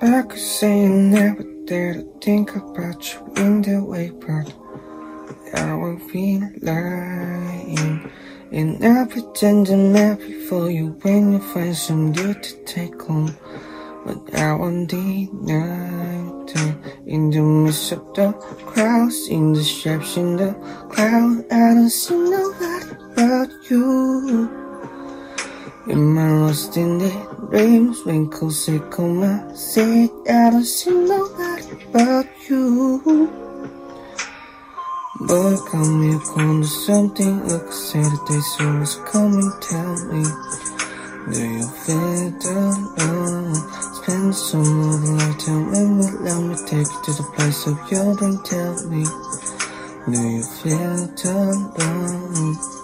I could say I never dare to think about you in that way, but I won't be lying. And I pretend I'm happy for you when you find some new to take home. But I won't deny them in the midst of the crowds, in the shapes in the crowd, I don't see nobody but you. Am I lost in the dreams? Wrinkles sick on my seat. I don't see nobody but you. Boy, call me upon to something. Look, say the day soon is coming. Tell me, do you feel it alone? Spend some of the lifetime with me. Let me take you to the place of your dream. Tell me, do you feel it alone?